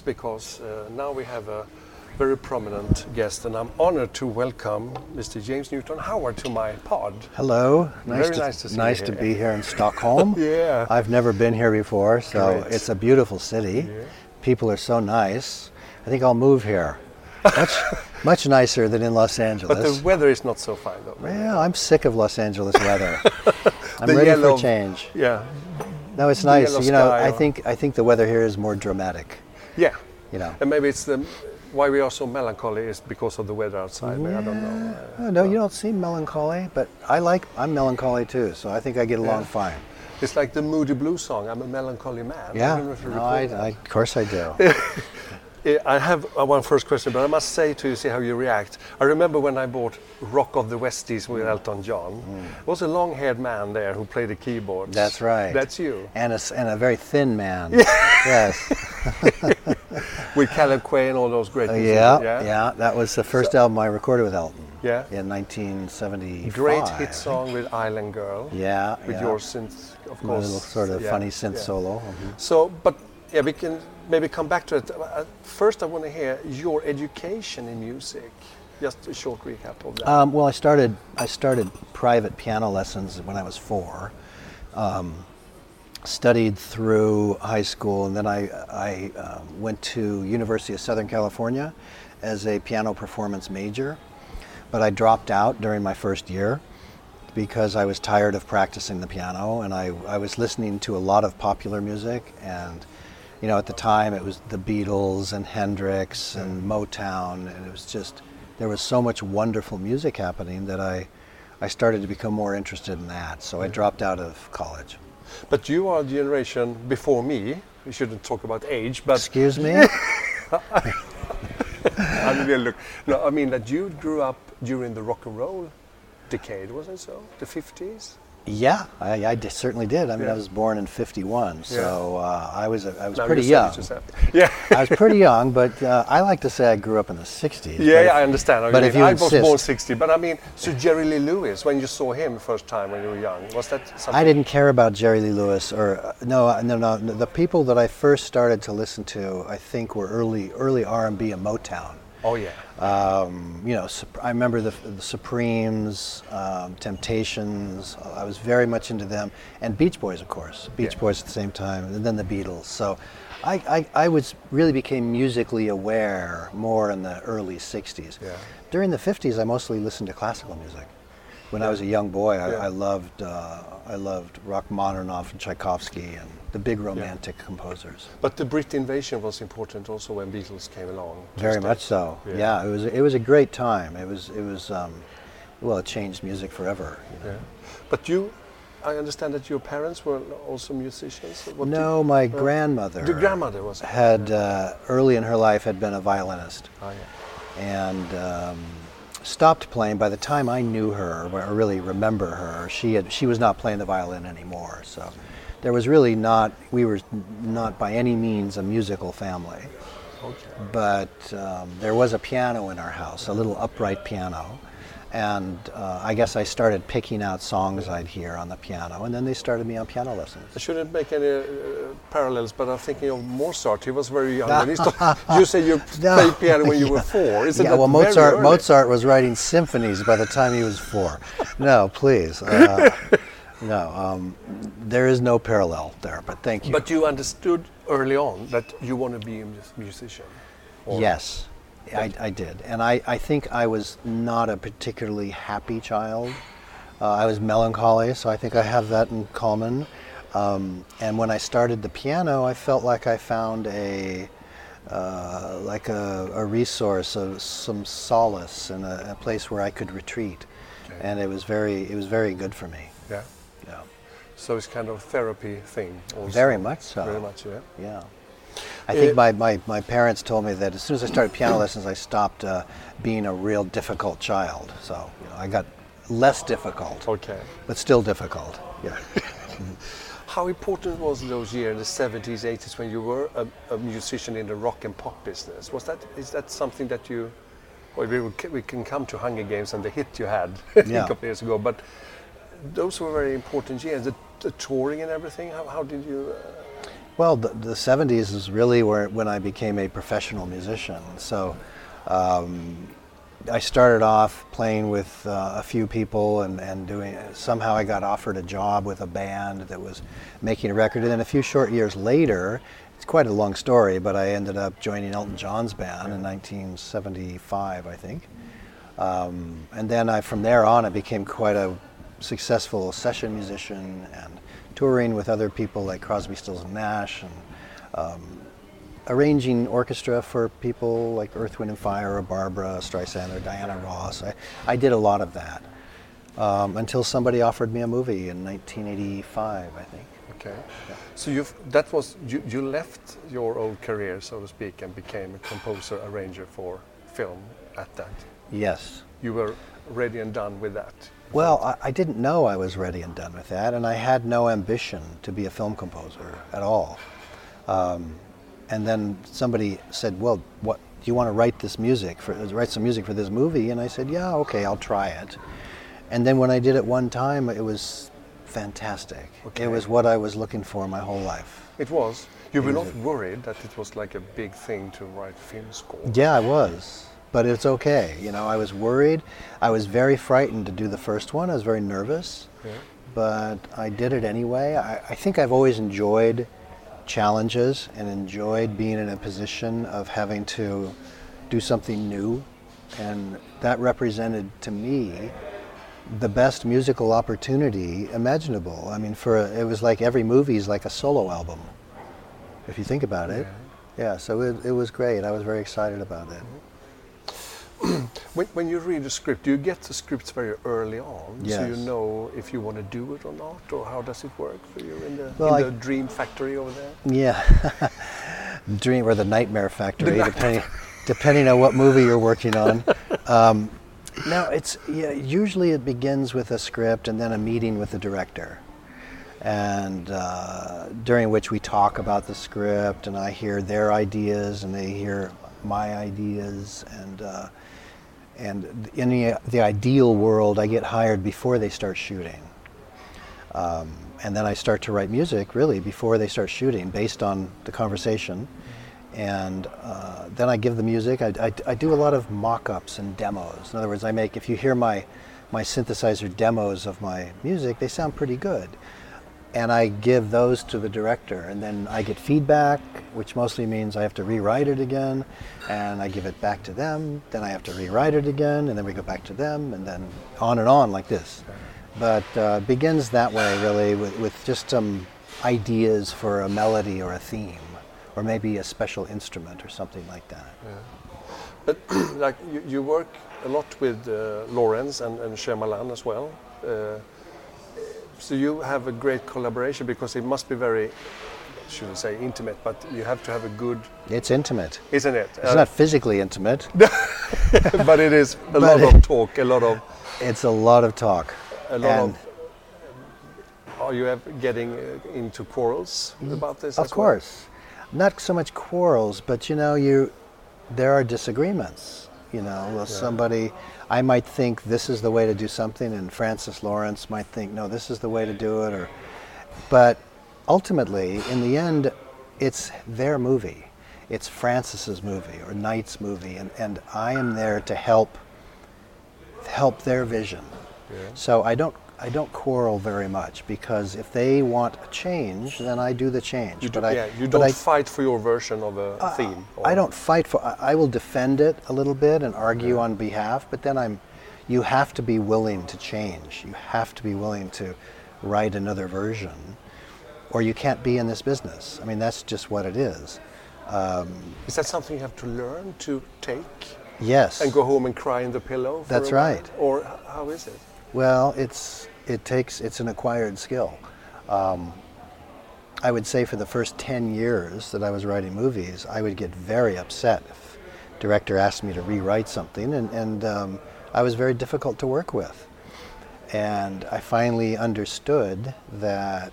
Because uh, now we have a very prominent guest, and I'm honored to welcome Mr. James Newton Howard to my pod. Hello. Nice Very to, nice to see you to here. be here in Stockholm. Yeah. I've never been here before, so Great. it's a beautiful city. Yeah. People are so nice. I think I'll move here. Much, much nicer than in Los Angeles. But the weather is not so fine, though. well, I'm sick of Los Angeles weather. I'm The ready yellow- for change. Yeah, No, it's nice. You know, I think I think the weather here is more dramatic. Yeah. You know. And maybe it's the why we are so melancholy is because of the weather outside. Maybe, I don't know. Oh, no, you don't seem melancholy, but I like. I'm melancholy too, so I think I get along Yeah. fine. It's like the Moody Blues song. I'm a melancholy man. I Yeah. don't know if you No, I. I, of course I do. I have uh, one first question, but I must say to you, see how you react. I remember when I bought Rock of the Westies with Elton John. There was a long-haired man there who played the keyboards. Mm. That's right. That's you. and a, and a very thin man. yes. With Caleb Quaye and all those great Uh, musicians. yeah, yeah, That was the first album I recorded with Elton. Yeah. In 1975. Great hit song with Island Girl. Yeah. With yeah. your synth, of course. little sort of yeah, funny synth yeah. solo. Mhm. So, but yeah, we can maybe come back to it. Uh, First, I want to hear your education in music. Just a short recap of that. Um, well, I started I started private piano lessons when I was four. Um, studied through high school, and then I I um, went to University of Southern California as a piano performance major. But I dropped out during my first year because I was tired of practicing the piano, and I, I was listening to a lot of popular music and. You know, at the time it was the Beatles and Hendrix and mm. Motown, and it was just there was so much wonderful music happening that I I started to become more interested in that. So I mm. dropped out of college. But you are the generation before me. We shouldn't talk about age, but Excuse me? I mean, look. No, I mean that you grew up during the rock and roll decade, wasn't it so? The 50s. Yeah, I, I certainly did. I mean, Yeah. I was born in '51, so uh, I was a, I was pretty you said it young. Yeah. I was pretty young, but uh, I like to say I grew up in the '60s. Yeah, yeah, I understand. but I, if you I was born 60, but I mean, so Jerry Lee Lewis, when you saw him first time when you were young, was that something? I didn't care about Jerry Lee Lewis or uh, no, uh, no, no, no. The people that I first started to listen to, I think, were early, early R&B and Motown. Oh yeah. Um, you know, I remember the, the Supremes, um, Temptations. I was very much into them, and Beach Boys, of course. Beach Yeah. Boys at the same time, and then the Beatles. So, I, I, I was really became musically aware more in the early '60s. Yeah. During the '50s, I mostly listened to classical music. When I was a young boy, I. I loved uh, I loved Rachmaninoff and Tchaikovsky and the big romantic composers. But the Brit invasion was important also when Beatles came along. Very much so. Yeah. It was it was a great time. It was it was um, well, it changed music forever. you know. Yeah. But you, I understand that your parents were also musicians. What No, my uh, grandmother. The grandmother was. had uh, early in her life had been a violinist Oh, yeah. and um, stopped playing by the time I knew her or really remember her. She had she was not playing the violin anymore. So there was really not we were not by any means a musical family. Okay. But um, there was a piano in our house, a little upright piano. And uh, I guess I started picking out songs I'd hear on the piano, and then they started me on piano lessons. I shouldn't make any uh, parallels, but I'm thinking of Mozart. He was very young. when he started. you say you No. played piano when you were four. Isn't it? yeah, well, Mozart? Mozart was writing symphonies by the time he was four. No, please, uh, no. Um, there is no parallel there. But thank you. But you understood early on that you want to be a musician. or- yes, I, I did, and I, I think I was not a particularly happy child. Uh, I was melancholy, so I think I have that in common. Um, and when I started the piano, I felt like I found a uh, like a, a resource of some solace and a, place where I could retreat, Okay. and it was very it was very good for me. Yeah. Yeah, So it's kind of therapy thing. Also. very much so. Very much, yeah. Yeah. I think Uh, my, my, my parents told me that as soon as I started piano lessons, I stopped uh, being a real difficult child. So you know, I got less difficult, Okay. but still difficult. Yeah. How important was those years in the 70s, 80s when you were a, a musician in the rock and pop business? Was that is that something that you? Well, we, we can come to Hunger Games and the hit you had a Yeah. couple years ago, but those were very important years. The, the touring and everything. How, how did you? Uh, Well, the, the 70s is really where when I became a professional musician. So um, I started off playing with uh, a few people and, and doing, somehow I got offered a job with a band that was making a record. And then a few short years later, it's quite a long story, but I ended up joining Elton John's band in 1975, I think. Um, and then I, from there on, it became quite a successful session musician and touring with other people like Crosby, Stills and Nash, and um, arranging orchestra for people like Earth, Wind and Fire, or Barbra Streisand, or Diana Ross. I, I did a lot of that um, until somebody offered me a movie in 1985, I think. okay. So you that was you, you left your old career, so to speak, and became a composer arranger for film at that. Yes. You were ready and done with that. Well, I, I didn't know I was ready and done with that, and I had no ambition to be a film composer at all. Um, and then somebody said, "Well, what do you want to write this music for? Write some music for this movie?" And I said, "Yeah, okay, I'll try it." And then when I did it one time, it was fantastic. Okay. It was what I was looking for my whole life. It was. You were not worried that it was like a big thing to write film score. Yeah, I was. But it's okay. You know, I was worried. I was very frightened to do the first one. I was very nervous. Yeah. But I did it anyway. I, I think I've always enjoyed challenges and enjoyed being in a position of having to do something new. And that represented to me the best musical opportunity imaginable. I mean, for a, it was like every movie is like a solo album, if you think about it. Yeah, so it, it was great. I was very excited about it. When, when you read a script, do you get the scripts very early on, so you know if you want to do it or not, or how does it work for you in the Well, in I- the dream factory over there? Yeah, Dream or the Nightmare Factory, The depending depending on what movie you're working on. Um, no, it's yeah. Usually it begins with a script and then a meeting with the director, and uh, during which we talk about the script and I hear their ideas and they hear my ideas and. Uh, and in the, the ideal world, I get hired before they start shooting. Um, and then I start to write music really before they start shooting based on the conversation. And uh, then I give the music. I, I, I do a lot of mock ups and demos. In other words, I make, if you hear my, my synthesizer demos of my music, they sound pretty good. And I give those to the director, and then I get feedback, which mostly means I have to rewrite it again, and I give it back to them. Then I have to rewrite it again, and then we go back to them, and then on and on like this. But uh, begins that way, really, with, with just some ideas for a melody or a theme, or maybe a special instrument or something like that. But like you, you work a lot with uh, Lawrence and, and as well. Uh, so you have a great collaboration because it must be very, shouldn't say intimate, but you have to have a good, It's intimate. isn't it? It's not physically intimate. but it is a lot it- of talk, a lot of, It's a lot of talk. a lot And- of. Are you ever getting uh, into quarrels about this? Of as well? course, not so much quarrels, but you know, you there are disagreements. You know, well, somebody I might think this is the way to do something, and Francis Lawrence might think no, this is the way to do it, or but ultimately, in the end, it's their movie. It's Francis's movie or Night's movie, and, and I am there to help help their vision. So I don't I don't quarrel very much because if they want a change, then I do the change. You, do, but I, yeah, you don't I, Uh, fight for your version of a theme. or- I don't fight for. I I will defend it a little bit and argue on behalf, but then I'm. You have to be willing to change. You have to be willing to write another version, or you can't be in this business. I mean, that's just what it is. Is that something you have to learn to take Yes. and go home and cry in the pillow? For That's right. Or how is it? Well, it's it takes it's an acquired skill. Um, I would say for the first ten years that I was writing movies, I would get very upset if director asked me to rewrite something, and and um, I was very difficult to work with. And I finally understood that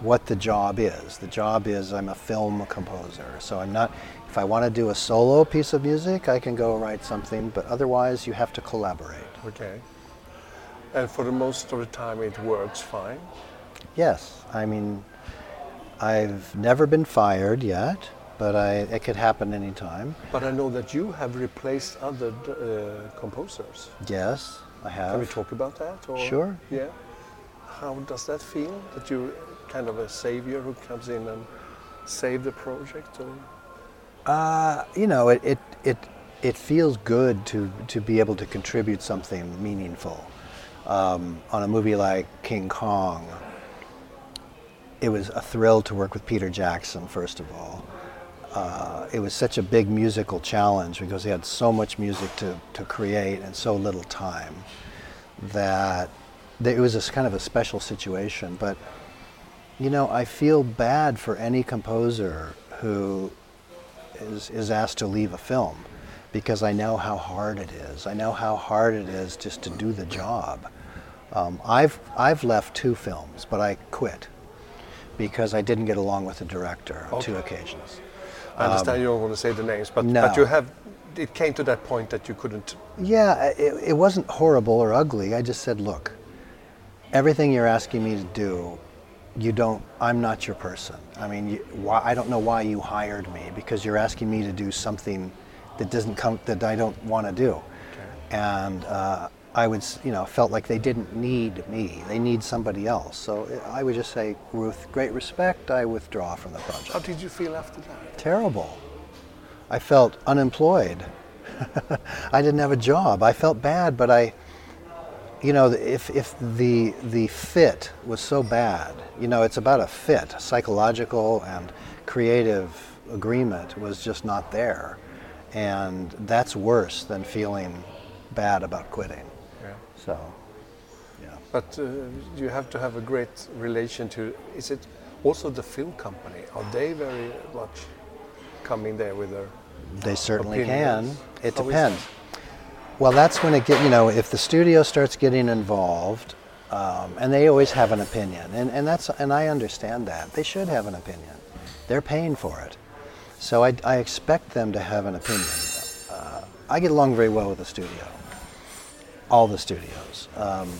what the job is. The job is I'm a film composer, so I'm not. If I want to do a solo piece of music, I can go write something, but otherwise you have to collaborate. Okay. And for the most of the time, it works fine. Yes, I mean, I've never been fired yet, but I, it could happen anytime. But I know that you have replaced other uh, composers. Yes, I have. Can we talk about that? Or? Sure. Yeah. How does that feel? That you're kind of a savior who comes in and save the project? Or? Uh, you know, it, it, it, it feels good to, to be able to contribute something meaningful. Um, on a movie like King Kong, it was a thrill to work with Peter Jackson, first of all. Uh, it was such a big musical challenge because he had so much music to, to create and so little time that it was a kind of a special situation. But, you know, I feel bad for any composer who is, is asked to leave a film because I know how hard it is. I know how hard it is just to do the job. Um, I've, I've left two films, but I quit because I didn't get along with the director on two occasions. I understand you don't want to say the names, but, Um, no. but you have. It came to that point that you couldn't. Yeah, it, it wasn't horrible or ugly. I just said, look, everything you're asking me to do, you don't. I'm not your person. I mean, you, why, I don't know why you hired me because you're asking me to do something that doesn't come that I don't want to do, and uh, I would, you know, felt like they didn't need me. They need somebody else. So I would just say, with great respect, I withdraw from the project. How did you feel after that? terrible. I felt unemployed. I didn't have a job. I felt bad, but I, you know, if, if the, the fit was so bad, you know, it's about a fit, psychological and creative agreement was just not there. And that's worse than feeling bad about quitting. So, yeah. But uh, you have to have a great relation to. Is it also the film company? Are they very much coming there with their? They certainly can. It How depends. Well, that's when it get you know if the studio starts getting involved, um, and they always have an opinion, and, and that's and I understand that they should have an opinion. They're paying for it, so I, I expect them to have an opinion. Uh, I get along very well with the studio, all the studios, um,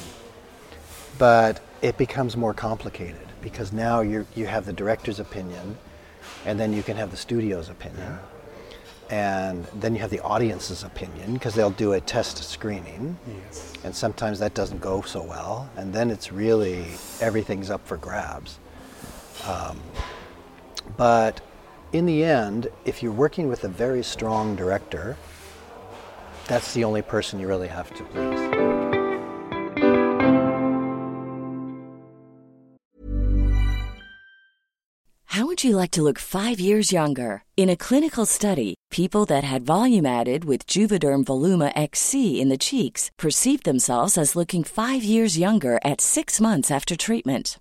but it becomes more complicated because now you you have the director's opinion, and then you can have the studio's opinion. And then you have the audience's opinion because they'll do a test screening. Yes. and sometimes that doesn't go so well. And then it's really everything's up for grabs. Um, but in the end if you're working with a very strong director that's the only person you really have to please How would you like to look five years younger? In a clinical study, people that had volume added with Juvederm Voluma XC in the cheeks perceived themselves as looking five years younger at six months after treatment.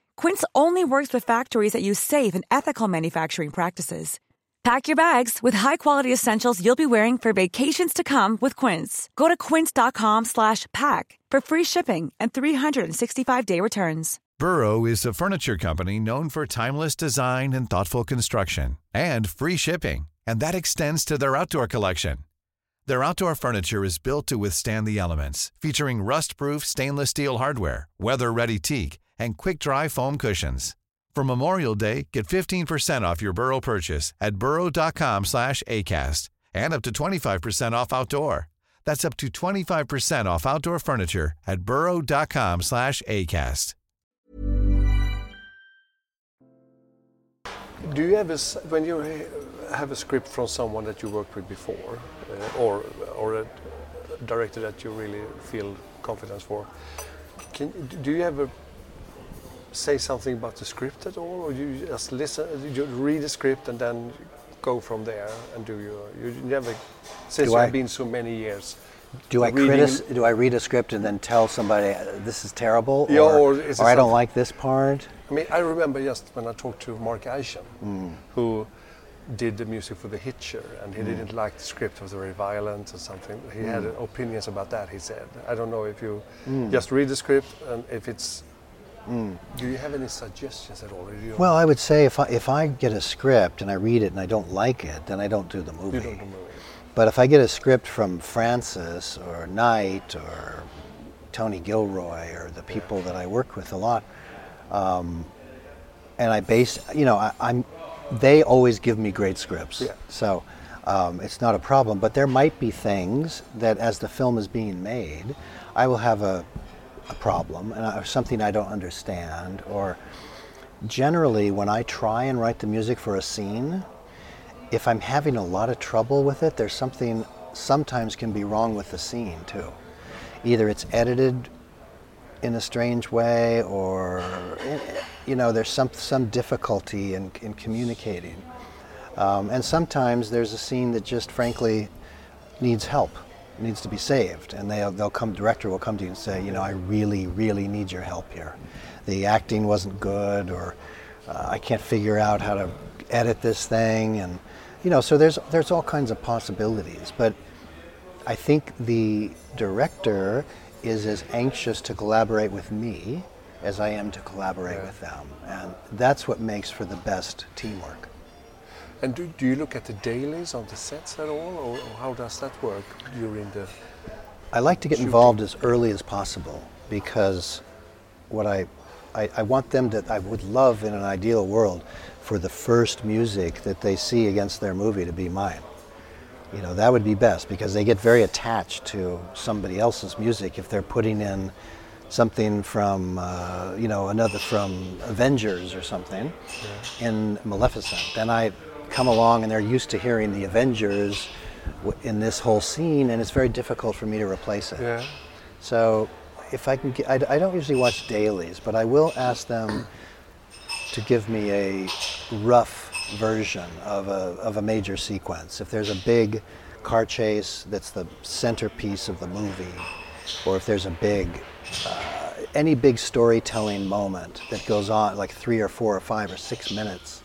Quince only works with factories that use safe and ethical manufacturing practices. Pack your bags with high-quality essentials you'll be wearing for vacations to come with Quince. Go to quince.com/pack for free shipping and 365-day returns. Burrow is a furniture company known for timeless design and thoughtful construction and free shipping, and that extends to their outdoor collection. Their outdoor furniture is built to withstand the elements, featuring rust-proof stainless steel hardware, weather-ready teak, and quick-dry foam cushions. For Memorial Day, get 15% off your Burrow purchase at burrow.com slash ACAST and up to 25% off outdoor. That's up to 25% off outdoor furniture at burrow.com slash ACAST. Do you ever, when you have a script from someone that you worked with before, uh, or or a director that you really feel confidence for, can do you ever say something about the script at all, or you just listen, you read the script and then go from there and do your? You never, since Do you I- have been so many years. do I critis- do I read a script and then tell somebody uh, this is terrible Yeah, or, or is or I don't like this part I mean, I remember just when I talked to Mark Isham, mm. who did the music for The Hitcher, and he mm. didn't like the script, it was very violent or something. He had mm. opinions about that, he said. I don't know if you just read the script and if it's. Do you have any suggestions at all? Well, I would say if I, if I get a script and I read it and I don't like it, then I don't do the movie. you don't know. But if I get a script from Francis or Night or Tony Gilroy or the people that I work with a lot, um, and I base, you know, I, I'm, they always give me great scripts. Yeah. So um, it's not a problem. But there might be things that, as the film is being made, I will have a, a problem and or something I don't understand. Or generally, when I try and write the music for a scene, if I'm having a lot of trouble with it, there's something sometimes can be wrong with the scene too. Either it's edited in a strange way, or you know, there's some some difficulty in, in communicating. Um, and sometimes there's a scene that just frankly needs help, needs to be saved, and they'll they'll come. Director will come to you and say, you know, I really really need your help here. The acting wasn't good, or uh, I can't figure out how to edit this thing, and you know, so there's there's all kinds of possibilities, but. I think the director is as anxious to collaborate with me as I am to collaborate with them. And that's what makes for the best teamwork. And do, do you look at the dailies on the sets at all, or, or how does that work during the? I like to get Shooting. involved as early as possible because what I, I, I want them to, I would love in an ideal world for the first music that they see against their movie to be mine. You know, that would be best because they get very attached to somebody else's music if they're putting in something from uh, you know another from Avengers or something in Maleficent. Then I come along and they're used to hearing the Avengers in this whole scene, and it's very difficult for me to replace it. Yeah. So if I can, get, I, I don't usually watch dailies, but I will ask them to give me a rough version of a, of a major sequence. If there's a big car chase that's the centerpiece of the movie, or if there's a big, uh, any big storytelling moment that goes on like three or four or five or six minutes,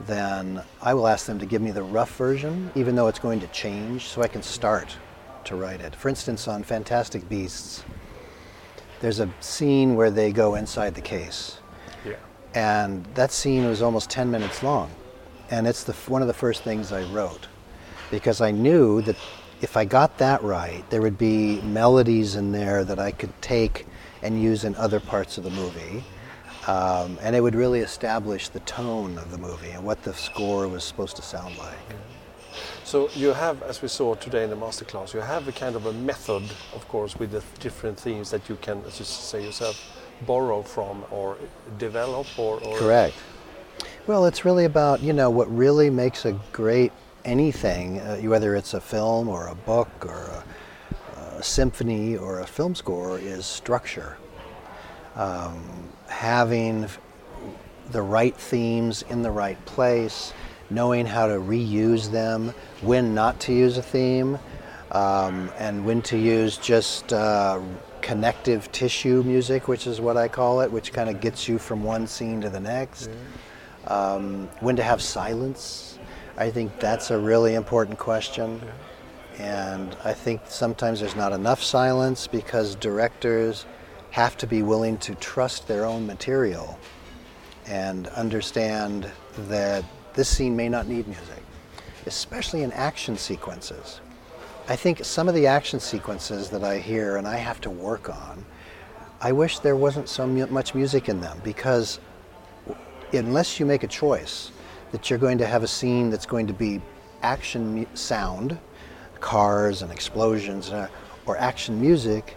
then I will ask them to give me the rough version, even though it's going to change, so I can start to write it. For instance, on Fantastic Beasts, there's a scene where they go inside the case Yeah. and that scene was almost 10 minutes long and it's the, one of the first things i wrote because i knew that if i got that right there would be melodies in there that i could take and use in other parts of the movie um, and it would really establish the tone of the movie and what the score was supposed to sound like So you have, as we saw today in the masterclass, you have a kind of a method, of course, with the different themes that you can, as you say yourself, borrow from or develop or. or Correct. Well, it's really about you know what really makes a great anything, uh, whether it's a film or a book or a, a symphony or a film score, is structure. Um, having the right themes in the right place, knowing how to reuse them, when not to use a theme, um, and when to use just uh, connective tissue music, which is what I call it, which kind of gets you from one scene to the next. Um, when to have silence, I think that's a really important question. And I think sometimes there's not enough silence because directors have to be willing to trust their own material and understand that this scene may not need music, especially in action sequences. I think some of the action sequences that I hear and I have to work on, I wish there wasn't so mu- much music in them because unless you make a choice that you're going to have a scene that's going to be action sound, cars and explosions, uh, or action music,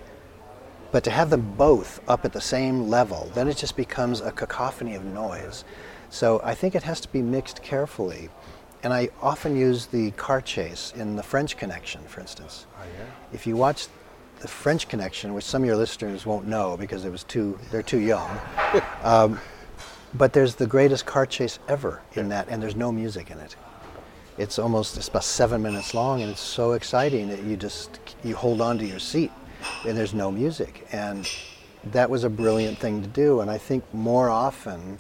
but to have them both up at the same level, then it just becomes a cacophony of noise. So I think it has to be mixed carefully. And I often use the car chase in the French Connection, for instance. Oh, yeah. If you watch the French Connection, which some of your listeners won't know because it was too, they're too young, um, but there's the greatest car chase ever in that, and there's no music in it. It's almost it's about seven minutes long, and it's so exciting that you just you hold on to your seat, and there's no music, and that was a brilliant thing to do. And I think more often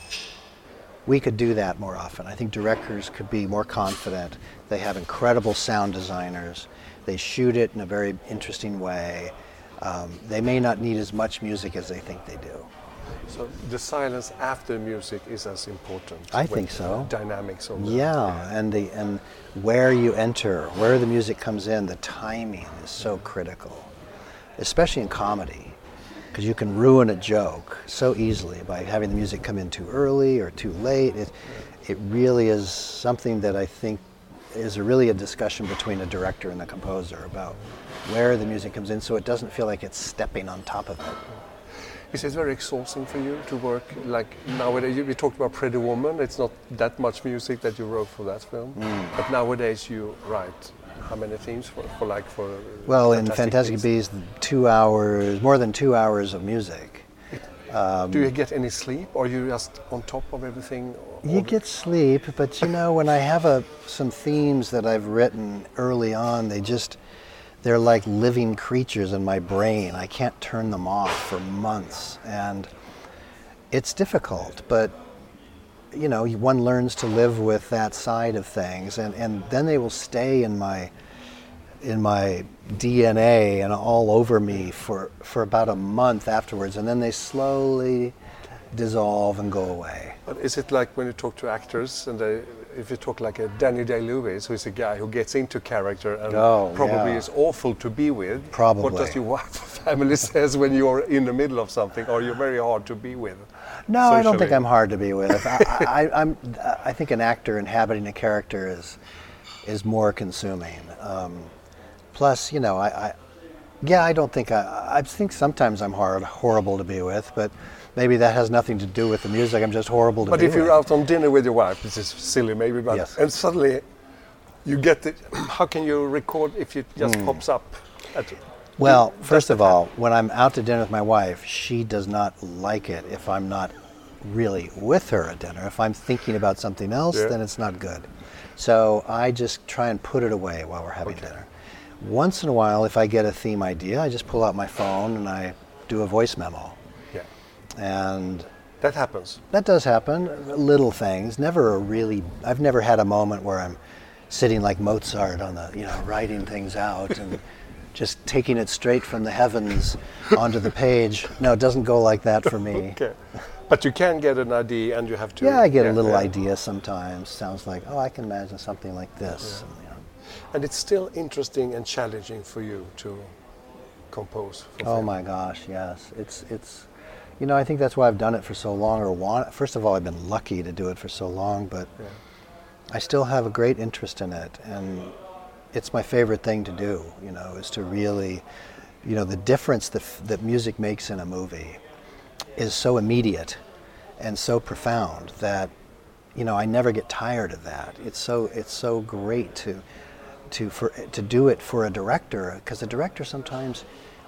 we could do that more often. I think directors could be more confident. They have incredible sound designers. They shoot it in a very interesting way. Um, they may not need as much music as they think they do. So the silence after music is as important. I think so. Dynamics of Yeah, and the and where you enter, where the music comes in, the timing is so critical, especially in comedy, because you can ruin a joke so easily by having the music come in too early or too late. It it really is something that I think is really a discussion between a director and the composer about where the music comes in, so it doesn't feel like it's stepping on top of it. Is it very exhausting for you to work like nowadays? you- We talked about Pretty Woman. It's not that much music that you wrote for that film, Mm. but nowadays you write how many themes for, for like for? uh, Well, in Fantastic Beasts? Beasts, two hours, more than two hours of music. Do you get any sleep, or you just on top of everything? You get sleep, but you know, when I have a, some themes that I've written early on, they just, they're like living creatures in my brain. I can't turn them off for months. And it's difficult, but you know, one learns to live with that side of things, and, and then they will stay in my in my DNA and all over me for, for about a month afterwards, and then they slowly dissolve and go away. But is it like when you talk to actors and they, if you talk like a Danny Day Lewis, who is a guy who gets into character and Oh, probably yeah. is awful to be with? Probably. What does your wife or family says when you're in the middle of something, or you're very hard to be with? No, I don't think? I'm hard to be with. I, I, I'm, I think an actor inhabiting a character is is more consuming. Um, plus, you know, I, I Yeah, I don't think I. I think sometimes I'm hard, horrible to be with, but maybe that has nothing to do with the music. I'm just horrible to But if you're out on dinner with your wife, this is silly maybe, but Yes. and suddenly you get it. How can you record if it just Hmm. pops up? At, Well, first of all, when I'm out to dinner with my wife, she does not like it if I'm not really with her at dinner. If I'm thinking about something else, Yeah. then it's not good. So I just try and put it away while we're having dinner. Once in a while, if I get a theme idea, I just pull out my phone and I do a voice memo. yeah, And that happens. that does happen. Little things. Never a really. I've never had a moment where I'm sitting like Mozart on the, you know, writing things out and just taking it straight from the heavens onto the page. No, it doesn't go like that for me. Okay, but you can get an idea, and you have to. Yeah, I get a little yeah. idea sometimes. Sounds like, oh, I can imagine something like this. And, you know, And it's still interesting and challenging for you to compose. For Oh film. my gosh, yes. It's it's you know, I think that's why I've done it for so long or want first of all I've been lucky to do it for so long, but Yeah. I still have a great interest in it and it's my favorite thing to do, you know, is to really you know, the difference that that music makes in a movie is so immediate and so profound that you know, I never get tired of that. It's so it's so great to to for to do it for a director because a director sometimes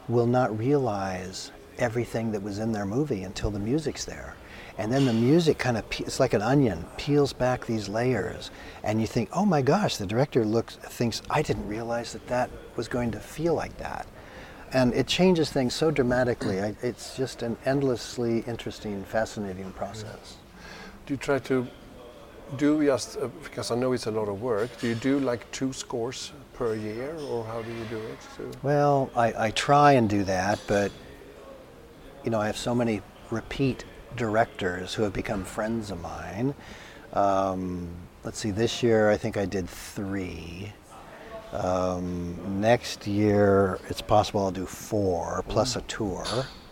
will not realize everything that was in their movie until the music's there. And then the music kind of pe- it's like an onion peels back these layers and you think, "Oh my gosh, the director looks thinks I didn't realize that that was going to feel like that." And it changes things so dramatically. I, it's just an endlessly interesting, fascinating process. Do you try to do just uh, because I know it's a lot of work? Do you do like two scores per year, or how do you do it? To, Well, I, I try and do that, but you know, I have so many repeat directors who have become friends of mine. Um, let's see, this year I think I did three. Um, next year it's possible I'll do four plus a tour.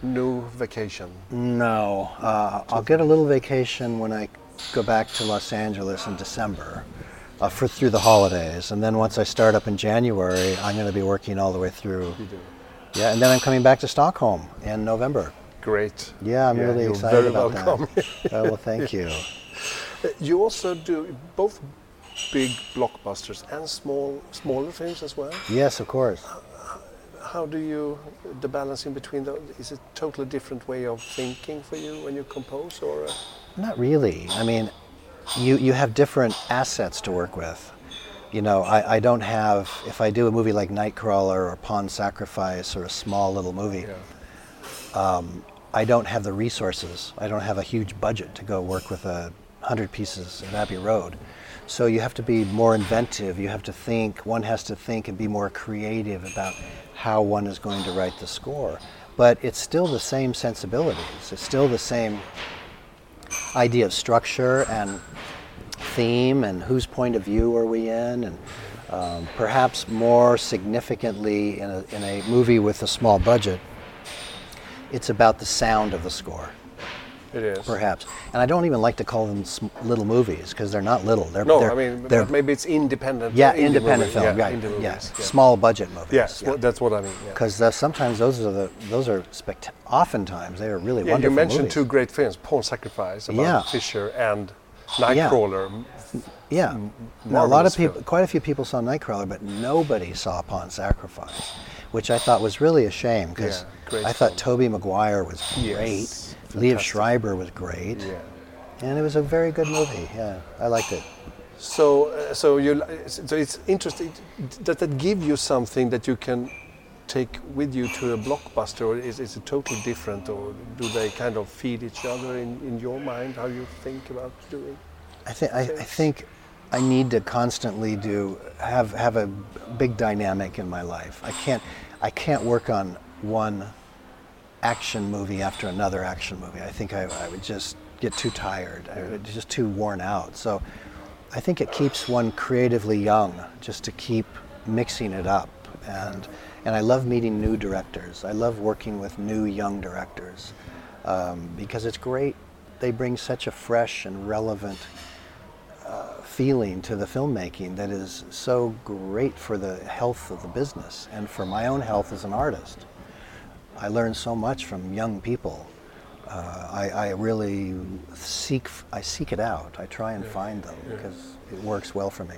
no vacation. No, uh, I'll get a little vacation when I go back to Los Angeles in December uh, for through the holidays, and then once I start up in January, I'm going to be working all the way through. You do. Yeah, and then I'm coming back to Stockholm in November. Great. Yeah, I'm Yeah, really excited very about welcome. that. oh, well, thank you. You also do both big blockbusters and small, smaller films as well. Yes, of course. How do you the balance in between those? Is it totally different way of thinking for you when you compose, or uh, Not really. I mean, you you have different assets to work with. You know, I, I don't have if I do a movie like Nightcrawler or Pawn Sacrifice or a small little movie. yeah, I don't have the resources. I don't have a huge budget to go work with a hundred pieces of Abbey Road. So you have to be more inventive. You have to think. One has to think and be more creative about how one is going to write the score. But it's still the same sensibilities. It's still the same idea of structure and theme and whose point of view are we in and um, perhaps more significantly in a, in a movie with a small budget it's about the sound of the score it is. perhaps and i don't even like to call them little movies because they're not little they're, No, they're, I mean they're maybe it's independent. yeah independent movie. film yeah, right indie yes yeah. small budget movies Yes, well, that's what I mean. Yeah. because uh, sometimes those are the those are spect- oftentimes they are really Yeah, you mentioned movies. two great films, Pawn Sacrifice about Yeah. Fischer and Nightcrawler. Yeah. Now, a lot of people, film. quite a few people saw Nightcrawler, but nobody saw Pawn Sacrifice, which I thought was really a shame because Yeah, I thought. Tobey Maguire was Yes, great, Liev fantastic. Schreiber was great, Yeah. and it was a very good movie. Yeah, I liked it. So, uh, so you, so it's interesting. Does that give you something that you can take with you to a blockbuster, or is, is it totally different, or do they kind of feed each other in, in your mind? How you think about doing? I think I, I think I need to constantly do have have a big dynamic in my life. I can't I can't work on one action movie after another action movie. I think I, I would just get too tired. I would just too worn out. So I think it keeps one creatively young just to keep mixing it up and and I love meeting new directors. I love working with new young directors um, because it's great. They bring such a fresh and relevant feeling to the filmmaking that is so great for the health of the business and for my own health as an artist. I learn so much from young people. Uh, I, I really seek I seek it out. I try and find them because it works well for me.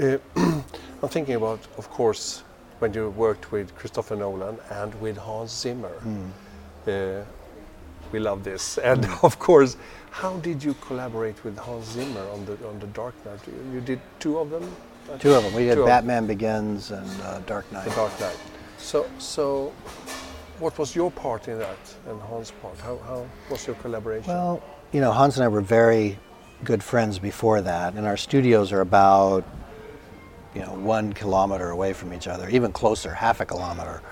Uh, I'm thinking about, of course, when you worked with Christopher Nolan and with Hans Zimmer. Uh, we love this, and of course, how did you collaborate with Hans Zimmer on the on the Dark Knight? You, you did two of them. Two of them. We did Two Batman Begins and uh, Dark Knight. The Dark Knight. So, so, what was your part in that, and Hans' part? How, how was your collaboration? Well, you know, Hans and I were very good friends before that, and our studios are about, you know, one kilometer away from each other, even closer, half a kilometer.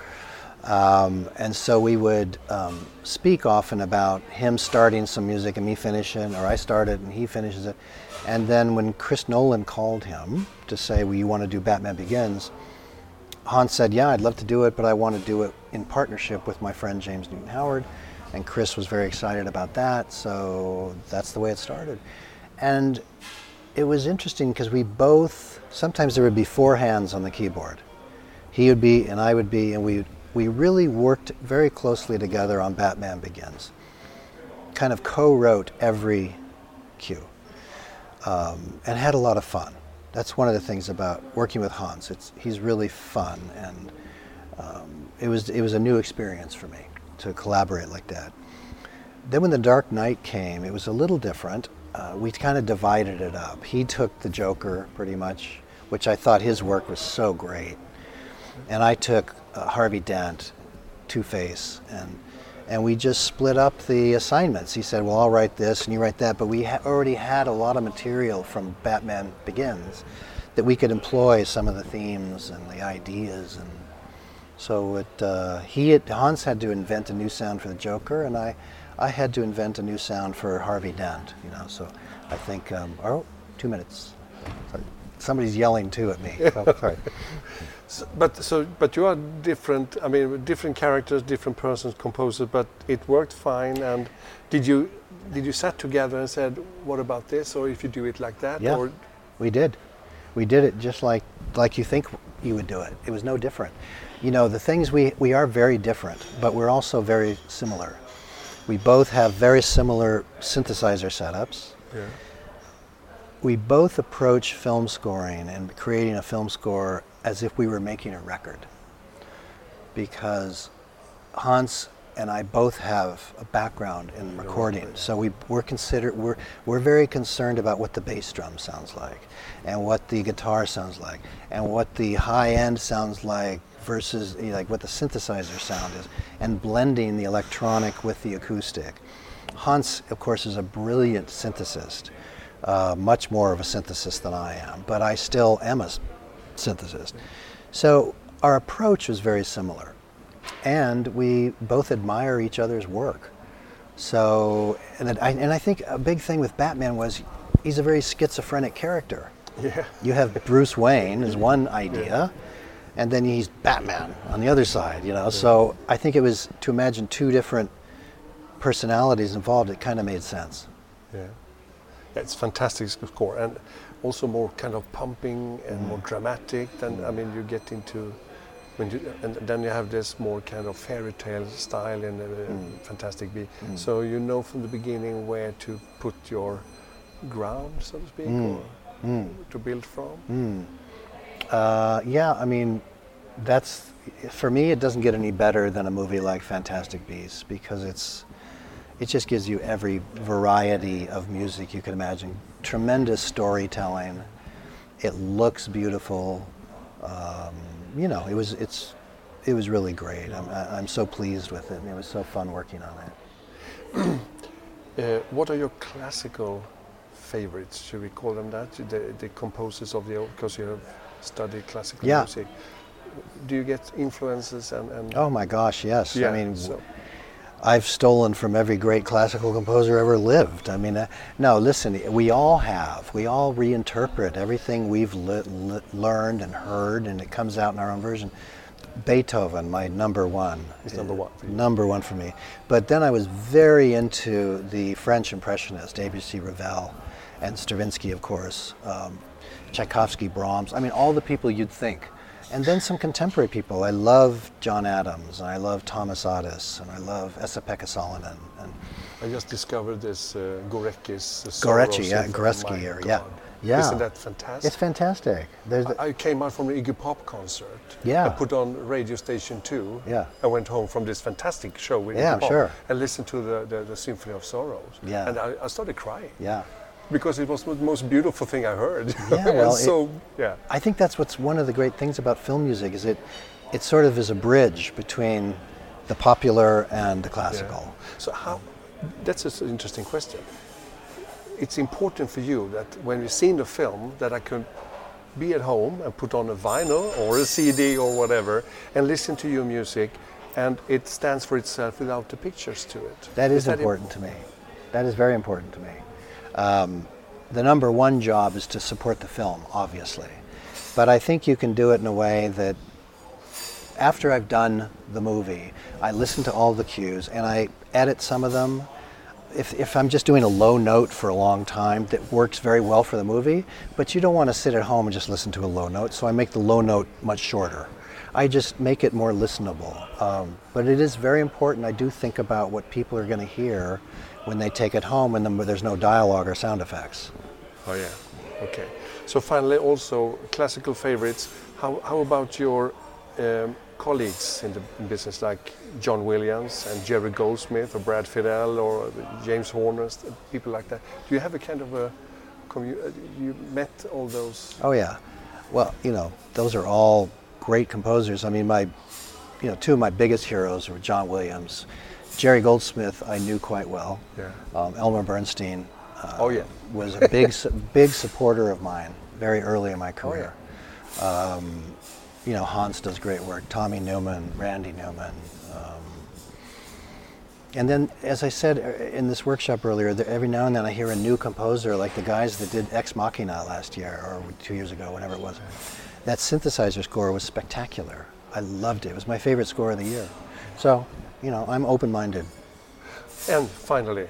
Um, and so we would um, speak often about him starting some music and me finishing, or I start it and he finishes it. And then when Chris Nolan called him to say, "Well, you want to do Batman Begins?" Hans said, "Yeah, I'd love to do it, but I want to do it in partnership with my friend James Newton Howard." And Chris was very excited about that, so that's the way it started. And it was interesting because we both sometimes there would be four hands on the keyboard. He would be and I would be, and we we really worked very closely together on Batman Begins. Kind of co-wrote every cue, um, and had a lot of fun. That's one of the things about working with Hans. It's he's really fun, and um, it was it was a new experience for me to collaborate like that. Then when the Dark Knight came, it was a little different. Uh, we kind of divided it up. He took the Joker pretty much, which I thought his work was so great, and I took uh, Harvey Dent, Two Face, and and we just split up the assignments. He said, "Well, I'll write this, and you write that." But we ha- already had a lot of material from Batman Begins that we could employ some of the themes and the ideas, and so it uh, he had, Hans had to invent a new sound for the Joker, and I I had to invent a new sound for Harvey Dent. You know, so I think um, oh, two minutes. Sorry. Somebody's yelling too at me. Oh, sorry. S- but so, but you are different. I mean, different characters, different persons, composers. But it worked fine. And did you did you sat together and said, "What about this?" Or if you do it like that, Yeah. or We did. We did it just like like you think you would do it. It was no different. You know, the things we we are very different, but we're also very similar. We both have very similar synthesizer setups. yeah. We both approach film scoring and creating a film score as if we were making a record. Because Hans and I both have a background in recording, so we, we're consider we're we're very concerned about what the bass drum sounds like, and what the guitar sounds like, and what the high end sounds like versus you know, like what the synthesizer sound is, and blending the electronic with the acoustic. Hans, of course, is a brilliant synthesist, uh, much more of a synthesist than I am, but I still am a s- synthesist. So our approach was very similar and we both admire each other's work. So, and I, and I think a big thing with Batman was he's a very schizophrenic character. Yeah. You have Bruce Wayne as one idea, and then he's Batman on the other side, you know. So I think it was to imagine two different personalities involved, it kind of made sense. Yeah. yeah, it's fantastic score and also more kind of pumping and more mm. dramatic than I mm. mean you get into when you and then you have this more kind of fairy tale style in uh, mm. Fantastic Beast. So you know from the beginning where to put your ground, so to speak, or to build from. Uh, yeah, I mean, that's for me. It doesn't get any better than a movie like Fantastic Beasts because it's it just gives you every variety of music you can imagine. Tremendous storytelling. It looks beautiful. Um, you know, it was it's it was really great. I'm I'm so pleased with it, and it was so fun working on it. Uh, what are your classical favorites? Should we call them that? The, the composers of the old, because you have studied classical Yeah. music. Do you get influences and, and Oh my gosh, yes. yeah, I mean, so- I've stolen from every great classical composer ever lived. I mean, uh, no, listen, we all have. We all reinterpret everything we've learned and heard, and it comes out in our own version. Beethoven, my number one. He's number one. Number one for me. But then I was very into the French Impressionist, Debussy Ravel. and Stravinsky, of course, um, Tchaikovsky, Brahms. I mean, all the people you'd think. And then some contemporary people. I love John Adams, and I love Thomas Adès, and I love Esa-Pekka Salonen. And I just discovered this uh, Gorecki's uh, Gorecki, yeah, Sorrows of- Gorecki, my or- yeah. Yeah. Isn't that fantastic? it's fantastic. There's the, I I came out from an Iggy Pop concert. Yeah. I put on radio station two. Yeah. I went home from this fantastic show with Yeah, Iggy Pop sure. and listened to the, the, the Symphony of Sorrows. Yeah. And I, I started crying yeah. Because it was the most beautiful thing I heard. Yeah, well, And it- yeah. I think that's what's one of the great things about film music is it it sort of is a bridge between the popular and the classical. Yeah. So how? That's an interesting question. It's important for you that when you've seen the film, that I can be at home and put on a vinyl or a CD or whatever and listen to your music, and it stands for itself without the pictures to it. That is, that important to me. That is very important to me. Um, the number one job is to support the film, obviously. But I think you can do it in a way that after I've done the movie, I listen to all the cues and I edit some of them. If, if I'm just doing a low note for a long time, that works very well for the movie, but you don't want to sit at home and just listen to a low note, so I make the low note much shorter. I just make it more listenable. Um, but it is very important. I do think about what people are going to hear when they take it home and then there's no dialogue or sound effects. Oh yeah. Okay. So finally, also classical favorites. How, how about your um, colleagues in the business, like John Williams and Jerry Goldsmith, or Brad Fiedel, or James Horner, people like that? Do you have a kind of a commu- uh, you met all those? Oh yeah. Well, you know, those are all great composers. I mean, my, you know, two of my biggest heroes were John Williams, Jerry Goldsmith. I knew quite well. Yeah. Um, Elmer Bernstein. Uh, Oh, yeah. was a big, big supporter of mine very early in my Oh, career. um, you know, Hans does great work. Tommy Newman, Randy Newman. Um, and then, as I said uh, in this workshop earlier, every now and then I hear a new composer, like the guys that did Ex Machina last year or two years ago, whenever it was. That synthesizer score was spectacular. I loved it. It was my favorite score of the year. So, you know, I'm open-minded. And finally,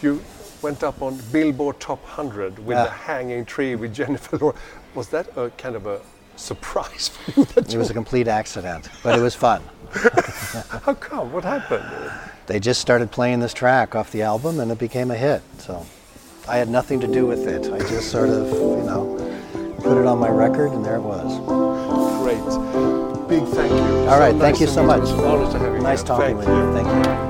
you went up on Billboard Top 100 with the Hanging Tree with Jennifer Lawrence. Was that a kind of a surprise for you? It was a complete accident, but it was fun. How come? What happened? They just started playing this track off the album and it became a hit. So I had nothing to do with it. I just sort of, you know, put it on my record and there it was. Great. Big thank you. All right, nice thank you so much. It's to have you Nice talking Thank with you. Thank you.